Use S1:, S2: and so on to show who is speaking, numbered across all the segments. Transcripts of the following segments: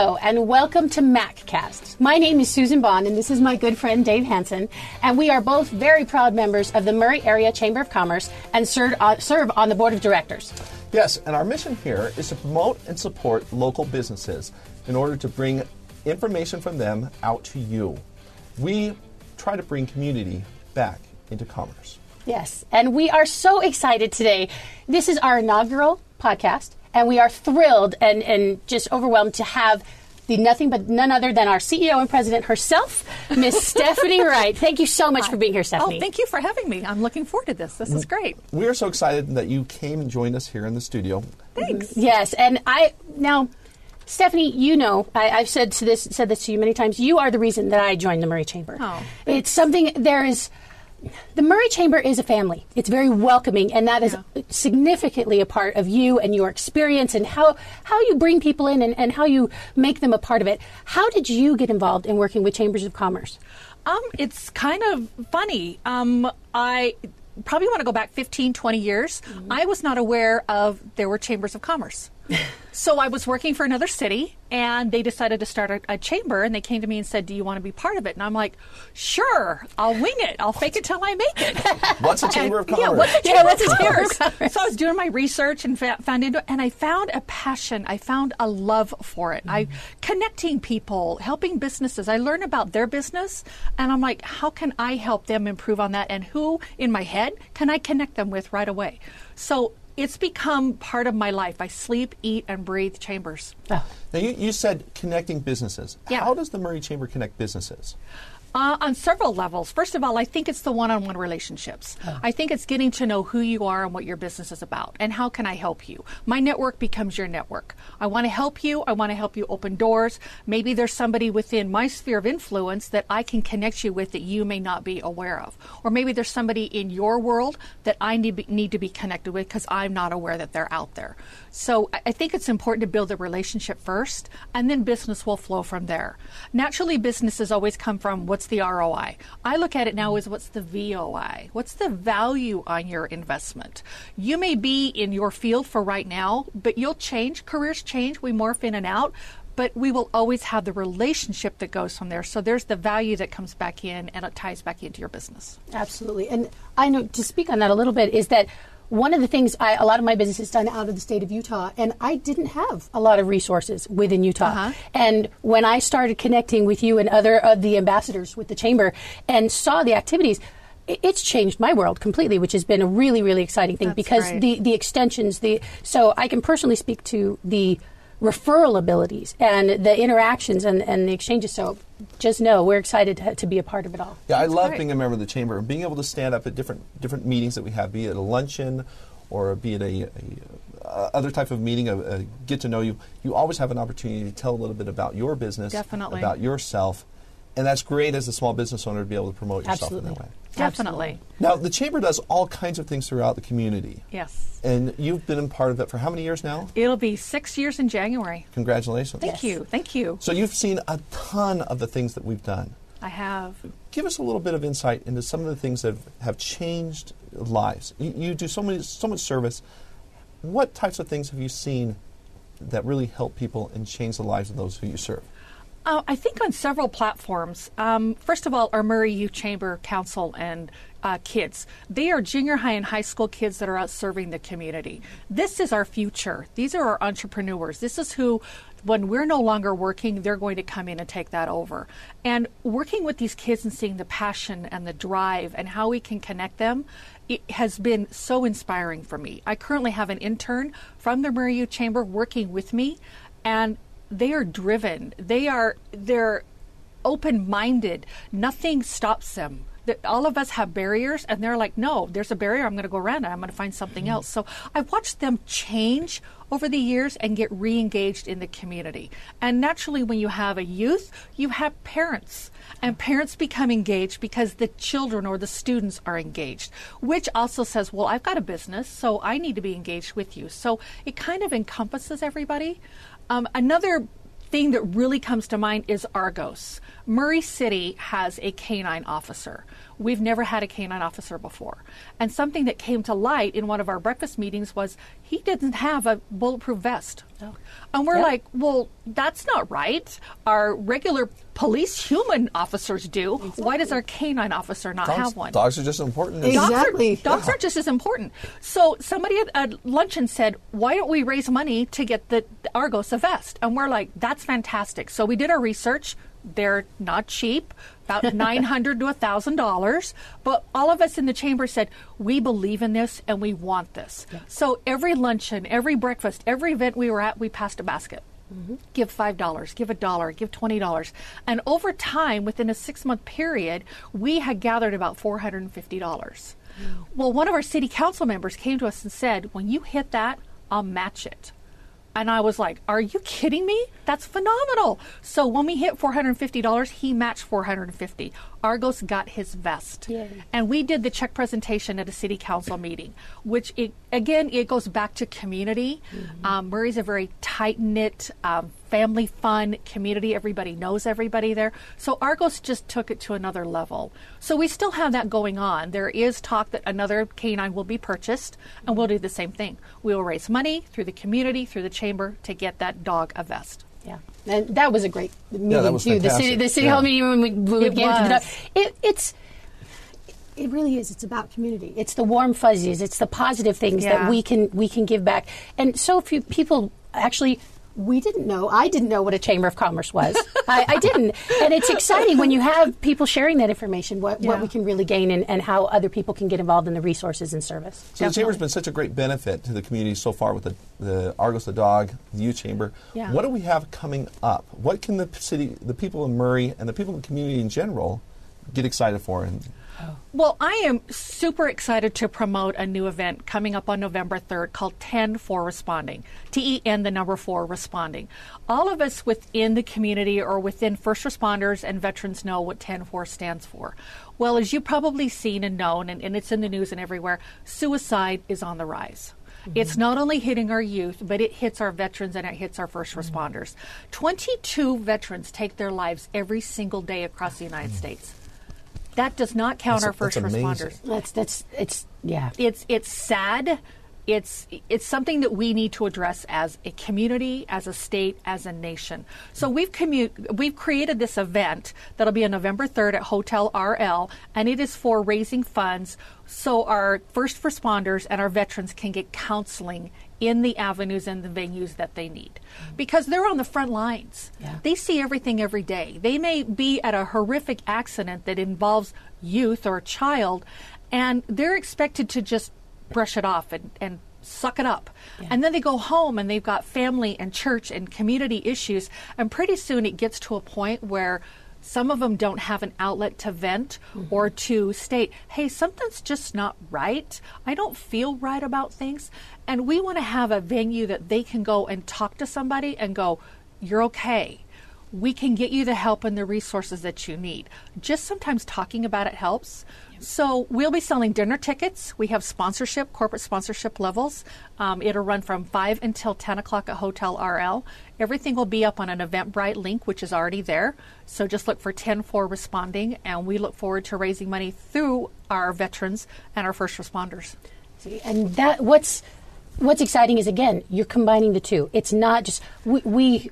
S1: Hello, and welcome to MacCast. My name is Susan Bond, and this is my good friend Dave Hanson, and we are both very proud members of the Murray Area Chamber of Commerce and serve, serve on the board of directors.
S2: Yes, and our mission here is to promote and support local businesses in order to bring information from them out to you. We try to bring community back into commerce.
S1: Yes, and we are so excited today. This is our inaugural podcast, and we are thrilled and, and just overwhelmed to have the nothing but none other than our CEO and president herself, Miss Stephanie Wright. Thank you so much for being here, Stephanie.
S3: Oh, thank you for having me. I'm looking forward to this. This is great.
S2: We are so excited that you came and joined us here in the studio.
S3: Thanks.
S1: Yes, and I now, Stephanie, you know, I, I've said to this said this to you many times. You are the reason that I joined the Murray Chamber.
S3: Oh,
S1: it's something. There is. The Murray Chamber is a family. It's very welcoming, and that is significantly a part of you and your experience and how, how you bring people in and, and how you make them a part of it. How did you get involved in working with Chambers of Commerce?
S3: Um, it's kind of funny. Um, I probably want to go back 15, 20 years. I was not aware of there were chambers of commerce. So I was working for another city, and they decided to start a, a chamber, and they came to me and said, "Do you want to be part of it?" And I'm like, "Sure, I'll wing it. I'll fake it till I make it."
S2: What's a Chamber of Commerce?
S3: Yeah, what's a
S1: Yeah,
S3: chamber
S1: what's
S3: of
S1: a chamber of
S3: commerce?
S1: commerce?
S3: So I was doing my research and fa- found into, and I found a passion. I found a love for it. I mm-hmm. connecting people, helping businesses. I learn about their business, and I'm like, how can I help them improve on that? And who in my head can I connect them with right away? So it's become part of my life. I sleep, eat, and breathe chambers.
S1: Oh.
S2: Now, you, you said connecting businesses.
S3: Yeah.
S2: How does the Murray Chamber connect businesses?
S3: Uh, on several levels. First of all, I think it's the one-on-one relationships. I think it's getting to know who you are and what your business is about, and how can I help you. My network becomes your network. I want to help you. I want to help you open doors. Maybe there's somebody within my sphere of influence that I can connect you with that you may not be aware of, or maybe there's somebody in your world that I need need to be connected with because I'm not aware that they're out there. So I- think it's important to build a relationship first, and then business will flow from there. Naturally, businesses always come from what's the ROI. I look at it now as what's the VOI? What's the value on your investment? You may be in your field for right now, but you'll change. Careers change. We morph in and out. But we will always have the relationship that goes from there. So there's the value that comes back in and it ties back into your business.
S1: Absolutely. And I know to speak on that a little bit is that one of the things I, a lot of my business is done out of the state of Utah, and I didn't have a lot of resources within Utah.
S3: Uh-huh.
S1: And when I started connecting with you and other of the ambassadors with the chamber and saw the activities, it's changed my world completely, which has been a really, really exciting thing
S3: That's
S1: because the, the extensions, the so I can personally speak to the referral abilities and the interactions and, and the exchanges. So just know we're excited to, to be a part of it all.
S2: Yeah, I love
S3: great.
S2: being a member of the chamber and being able to stand up at different different meetings that we have, be it a luncheon or be it a, a uh, other type of meeting, a, a get to know you. You always have an opportunity to tell a little bit about your business,
S3: Definitely.
S2: about yourself, and that's great as a small business owner to be able to promote yourself
S1: Absolutely.
S2: in that way.
S3: Definitely.
S2: Now, the chamber does all kinds of things throughout the community,
S3: Yes.
S2: and you've been a part of it for how many years now?
S3: It'll be six years in January.
S2: Congratulations!
S3: Thank you. Thank you.
S2: So you've seen a ton of the things that we've done.
S3: I have.
S2: give us a little bit of insight into some of the things that have, have changed lives. You, you do so many, so much service. What types of things have you seen that really help people and change the lives of those who you serve?
S3: Uh, I think on several platforms. Um, first of all, our Murray Youth Chamber Council and uh, kids. They are junior high and high school kids that are out serving the community. This is our future. These are our entrepreneurs. This is who, when we're no longer working, they're going to come in and take that over. And working with these kids and seeing the passion and the drive and how we can connect them it has been so inspiring for me. I currently have an intern from the Murray Youth Chamber working with me, and they are driven. They are they're open-minded. Nothing stops them. That all of us have barriers, and they're like, "No, there's a barrier. I'm going to go around it. I'm going to find something hmm. else." So I watched them change over the years and get re-engaged in the community. And naturally, when you have a youth, you have parents, and parents become engaged because the children or the students are engaged, which also says, "Well, I've got a business, so I need to be engaged with you." So it kind of encompasses everybody. Um, another thing that really comes to mind is Argos. Murray City has a canine officer. we've never had a canine officer before. And something that came to light in one of our breakfast meetings was he didn't have a bulletproof vest.
S1: Oh.
S3: And we're
S1: Yep.
S3: like, well, that's not right. Our regular police human officers do. Why does our canine officer not
S2: Dogs,
S3: have one?
S2: dogs are just as important. as-
S3: Dogs
S1: Exactly.
S3: Are, dogs are just as important. So somebody at, at luncheon said, "Why don't we raise money to get the, the Argos a vest?" And we're like, "That's fantastic." So we did our research. They're not cheap, about nine hundred to thousand dollars. But all of us in the chamber said, "We believe in this and we want this." So every luncheon, every breakfast, every event we were at, we passed a basket mm-hmm. give five dollars, give a dollar, give twenty dollars, and over time, within a six-month period, we had gathered about four hundred and fifty dollars. Mm. Well, one of our city council members came to us and said, "When you hit that, I'll match it." And I was like, "Are you kidding me? That's phenomenal!" So when we hit four hundred fifty dollars, he matched four hundred fifty. Argos got his vest, and we did the check presentation at a city council meeting, which it, again it goes back to community. Um, Murray's a very tight knit, um, family fun community. Everybody knows everybody there. So Argos just took it to another level. So we still have that going on. There is talk that another canine will be purchased, and we'll do the same thing. We will raise money through the community, through the chamber, to get that dog a vest.
S1: Yeah, and that was a great meeting
S2: that was
S1: too. The city, the city
S2: Yeah.
S1: hall meeting when we, when we
S3: It
S1: gave it to the dog. It, it's it really is. It's about community. It's the warm fuzzies. It's the positive things
S3: Yeah.
S1: that we can we can give back. And so few people actually. We didn't know. I didn't know what a chamber of commerce was. I, I didn't, and it's exciting when you have people sharing that information. What, what we can really gain, and, and how other people can get involved in the resources and service.
S2: So the chamber's been such a great benefit to the community so far with the, the Argos the dog, the youth chamber.
S3: Yeah.
S2: What do we have coming up? What can the city, the people in Murray, and the people in the community in general get excited for? And
S3: Well, I am super excited to promote a new event coming up on November 3rd called 10 for Responding. T E N, the number four, responding. All of us within the community or within first responders and veterans know what 10 4 stands for. Well, as you've probably seen and known, and, and it's in the news and everywhere, suicide is on the rise. Mm-hmm. It's not only hitting our youth, but it hits our veterans and it hits our first mm-hmm. responders. 22 veterans take their lives every single day across the United mm-hmm. States. That does not count
S2: That's-
S3: our first
S2: that's
S3: responders.
S1: That's that's it's yeah.
S3: It's it's sad. It's it's something that we need to address as a community, as a state, as a nation. So we've commu- we've created this event that'll be on November 3rd at Hotel RL, and it is for raising funds so our first responders and our veterans can get counseling in the avenues and the venues that they need because they're on the front lines.
S1: Yeah.
S3: They see everything every day. They may be at a horrific accident that involves youth or a child, and they're expected to just brush it off and, and suck it up. And then they go home and they've got family and church and community issues, and pretty soon it gets to a point where some of them don't have an outlet to vent mm-hmm. or to state, hey, something's just not right. I don't feel right about things. And we want to have a venue that they can go and talk to somebody and go, you're okay. We can get you the help and the resources that you need. Just sometimes talking about it helps. So we'll be selling dinner tickets. We have sponsorship, corporate sponsorship levels. Um, it'll run from 5 until 10 o'clock at Hotel RL. Everything will be up on an Eventbrite link, which is already there. So just look for 10 for responding, and we look forward to raising money through our veterans and our first responders.
S1: See, and that what's what's exciting is again you're combining the two. It's not just we we,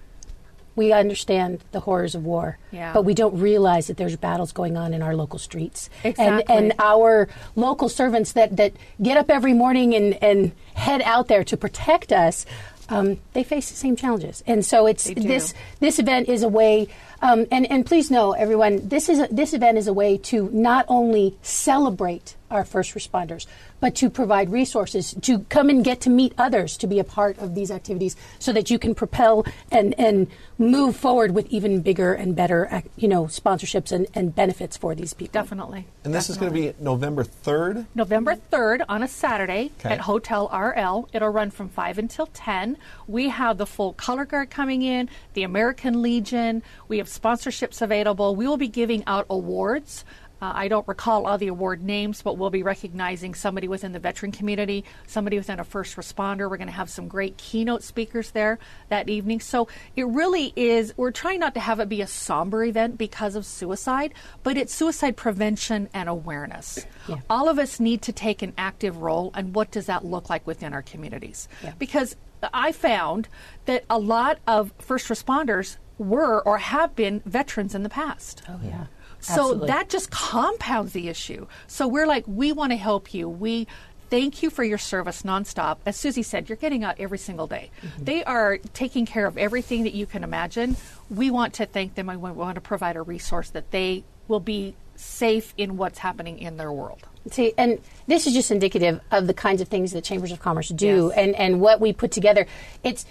S1: we understand the horrors of war,
S3: Yeah.
S1: but we don't realize that there's battles going on in our local streets.
S3: Exactly.
S1: And and our local servants that that get up every morning and and head out there to protect us. Um, they face the same challenges, and so it's this this event is a way, um, and and please know everyone, this is a, this event is a way to not only celebrate our first responders, but to provide resources to come and get to meet others to be a part of these activities, so that you can propel and and move forward with even bigger and better, you know, sponsorships and, and benefits for these people.
S3: Definitely.
S2: and this is going to be November 3rd.
S3: November 3rd on a Saturday
S2: Okay.
S3: at Hotel RL. It'll run from 5 until 10. We have the full color guard coming in, the American Legion. We have sponsorships available. We will be giving out awards Uh, I don't recall all the award names, but we'll be recognizing somebody within the veteran community, somebody within a first responder. We're going to have some great keynote speakers there that evening. So it really is, we're trying not to have it be a somber event because of suicide, but it's suicide prevention and awareness.
S1: Yeah.
S3: All of us need to take an active role, and what does that look like within our communities?
S1: Yeah.
S3: Because I found that a lot of first responders were or have been veterans in the past.
S1: Oh yeah.
S3: So
S1: Absolutely.
S3: that just compounds the issue. So we're like, we want to help you. We thank you for your service nonstop. As Susie said, you're getting out every single day.
S1: Mm-hmm.
S3: They are taking care of everything that you can imagine. We want to thank them and we want to provide a resource that they will be safe in what's happening in their world.
S1: See, and this is just indicative of the kinds of things that chambers of commerce do,
S3: Yes.
S1: and and what we put together. It's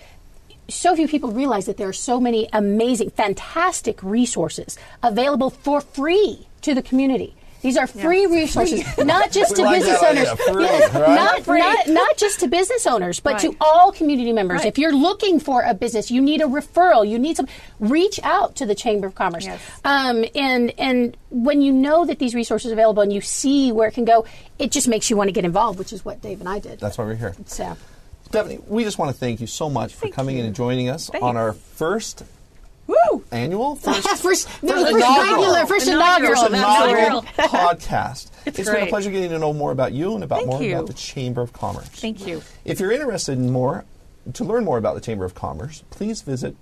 S1: so few people realize that there are so many amazing, fantastic resources available for free to the community. These are free resources, not just to
S2: like
S1: business owners,
S2: free,
S1: Yes,
S2: right?
S1: not,
S3: Free.
S1: not not just to business owners, but to all community members.
S3: Right.
S1: If you're looking for a business, you need a referral, you need some, reach out to the Chamber of Commerce.
S3: Yes.
S1: Um, and and when you know that these resources are available and you see where it can go, it just makes you want to get involved, which is what Dave and I did.
S2: That's why we're here.
S1: so.
S2: Stephanie, we just want to thank you so much for
S3: Thank
S2: coming in and joining us
S3: Thanks.
S2: on our first
S3: Woo!
S2: annual, first,
S1: first, no,
S2: first
S1: first
S2: inaugural.
S1: regular, first
S3: Inaugural,
S1: inaugural.
S2: inaugural
S3: right.
S2: podcast.
S3: It's
S2: been a pleasure getting to know more about you and about
S3: Thank
S2: more
S3: you.
S2: about the Chamber of Commerce.
S3: Thank you.
S2: If you're interested in more, to learn more about the Chamber of Commerce, please visit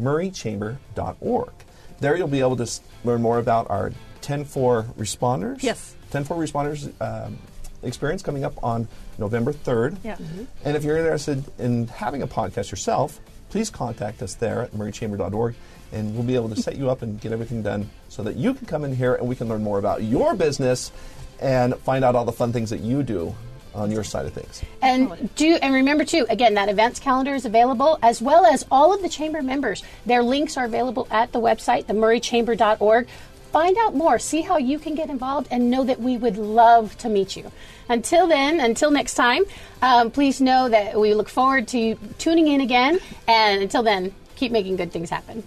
S2: murraychamber.org. There you'll be able to learn more about our 10-4 responders.
S3: Yes.
S2: 10-4 responders um, experience coming up on November 3rd.
S3: Yeah. Mhm.
S2: And if you're interested in having a podcast yourself, please contact us there at murraychamber.org and we'll be able to set you up and get everything done so that you can come in here and we can learn more about your business and find out all the fun things that you do on your side of things.
S1: And do and remember too, again, that events calendar is available as well as all of the chamber members. Their links are available at the website, themurraychamber.org. Find out more, see how you can get involved, and know that we would love to meet you. Until then, until next time, um, please know that we look forward to tuning in again. And until then, keep making good things happen.